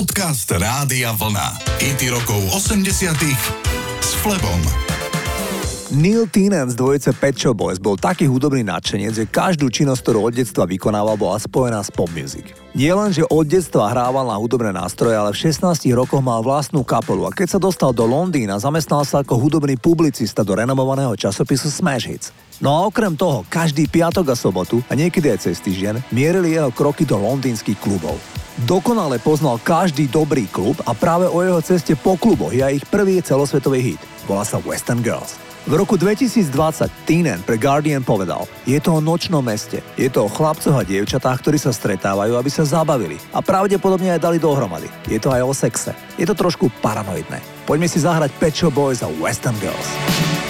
Podcast Rádia Vlna. IT rokov 80 s Flebom. Neil Tennant z dvojice Pet Shop Boys bol taký hudobný nadšenec, že každú činnosť, ktorú od detstva vykonával, bola spojená s pop music. Nie len, že od detstva hrával na hudobné nástroje, ale v 16 rokoch mal vlastnú kapelu a keď sa dostal do Londýna, zamestnal sa ako hudobný publicista do renomovaného časopisu Smash Hits. No a okrem toho, každý piatok a sobotu, a niekedy aj cez týždeň, mierili jeho kroky do londýnskych klubov. Dokonale poznal každý dobrý klub a práve o jeho ceste po kluboch je ich prvý celosvetový hit. Volá sa Western Girls. V roku 2020 Tinen pre Guardian povedal, je to o nočnom meste, je to o chlapcoch a dievčatách, ktorí sa stretávajú, aby sa zabavili a pravdepodobne aj dali dohromady. Je to aj o sexe. Je to trošku paranoidné. Poďme si zahrať Pet Boys a Western Girls.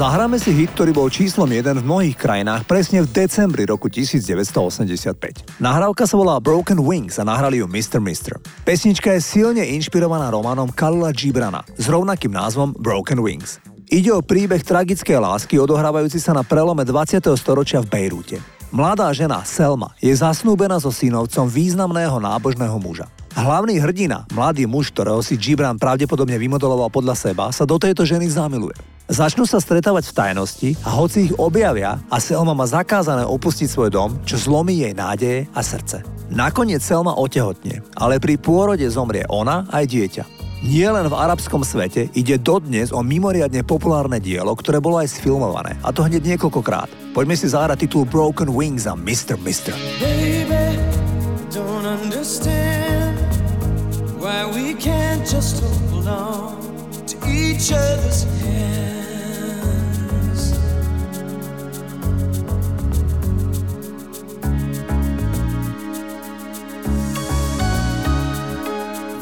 Zahráme si hit, ktorý bol číslom 1 v mnohých krajinách presne v decembri roku 1985. Nahrávka sa volá Broken Wings a nahrali ju Mr. Mister. Pesnička je silne inšpirovaná románom Kalila Gibrana s rovnakým názvom Broken Wings. Ide o príbeh tragickej lásky odohrávajúci sa na prelome 20. storočia v Bejrúte. Mladá žena Selma je zasnúbená so synovcom významného nábožného muža. Hlavný hrdina, mladý muž, ktorého si Gibran pravdepodobne vymodeloval podľa seba, sa do tejto ženy zamiluje. Začnú sa stretávať v tajnosti a hoci ich objavia a Selma má zakázané opustiť svoj dom, čo zlomí jej nádeje a srdce. Nakoniec Selma otehotne, ale pri pôrode zomrie ona aj dieťa. Nie len v arabskom svete ide dodnes o mimoriadne populárne dielo, ktoré bolo aj sfilmované, a to hneď niekoľkokrát. Poďme si zahrať titul Broken Wings a Mr. Mister. Baby, don't understand why we can't just hold on to each other's hands.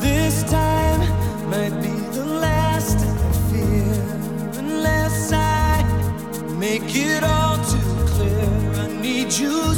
This time might be the last I fear, unless I make it all too clear. I need you.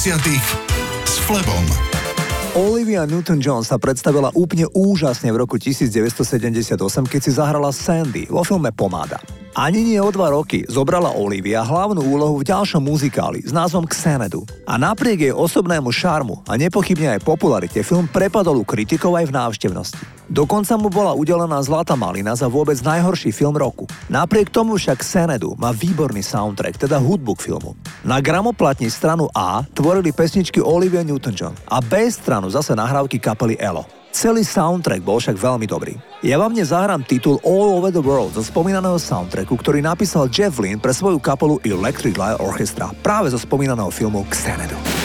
s Flebom. Olivia Newton-John sa predstavila úplne úžasne v roku 1978, keď si zahrala Sandy vo filme Pomáda. Ani nie o dva roky zobrala Olivia hlavnú úlohu v ďalšom muzikáli s názvom Xanadu. A napriek jej osobnému šarmu a nepochybne aj popularite film prepadol u kritikov aj v návštevnosti. Dokonca mu bola udelená Zlatá malina za vôbec najhorší film roku. Napriek tomu však Senedu má výborný soundtrack, teda hudbu k filmu. Na gramoplatni stranu A tvorili pesničky Olivia Newton-John a B stranu zase nahrávky kapely Elo. Celý soundtrack bol však veľmi dobrý. Ja vám dnes zahrám titul All Over the World zo spomínaného soundtracku, ktorý napísal Jeff Lynne pre svoju kapelu Electric Light Orchestra práve zo spomínaného filmu Xanadu.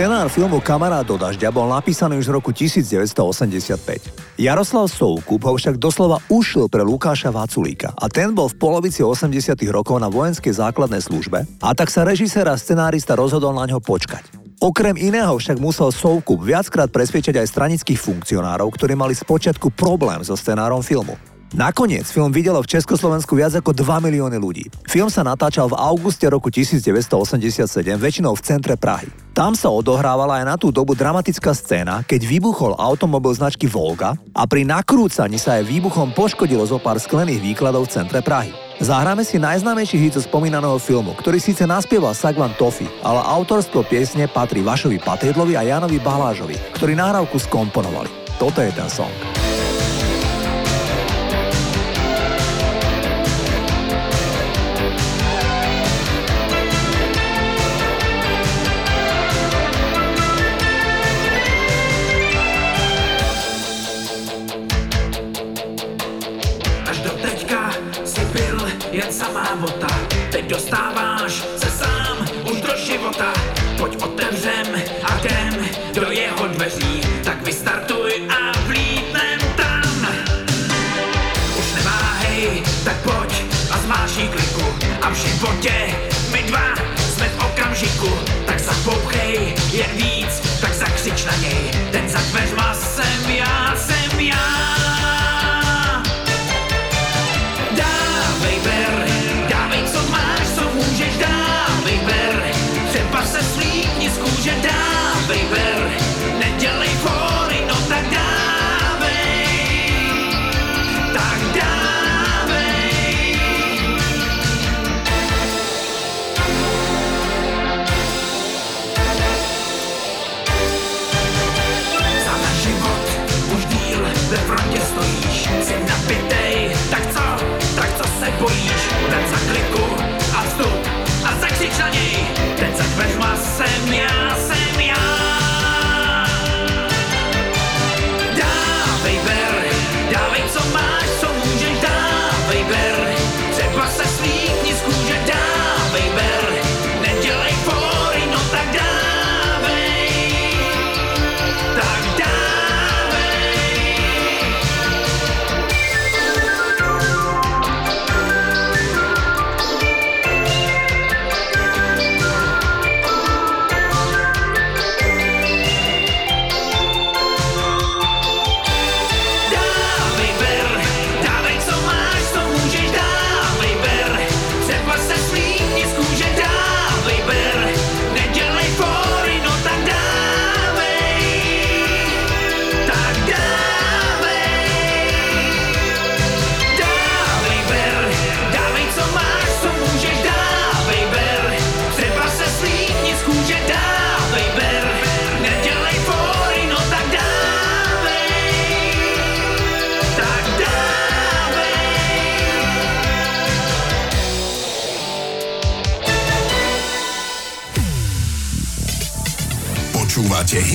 Scenár filmu Kamarát do dažďa bol napísaný už v roku 1985. Jaroslav Soukup ho však doslova ušil pre Lukáša Vaculíka a ten bol v polovici 80 rokov na vojenskej základnej službe a tak sa režisér a scenárista rozhodol na ňo počkať. Okrem iného však musel Soukup viackrát presviečať aj stranických funkcionárov, ktorí mali spočiatku problém so scenárom filmu. Nakoniec film videlo v Československu viac ako 2 milióny ľudí. Film sa natáčal v auguste roku 1987, väčšinou v centre Prahy. Tam sa odohrávala aj na tú dobu dramatická scéna, keď vybuchol automobil značky Volga a pri nakrúcaní sa aj výbuchom poškodilo zo pár sklených výkladov v centre Prahy. Zahráme si najznámejší hit zo spomínaného filmu, ktorý síce naspieval Sagvan Tofi, ale autorstvo piesne patrí Vašovi Patriedlovi a Janovi Balážovi, ktorí nahrávku skomponovali. Toto je ten song. Počúvate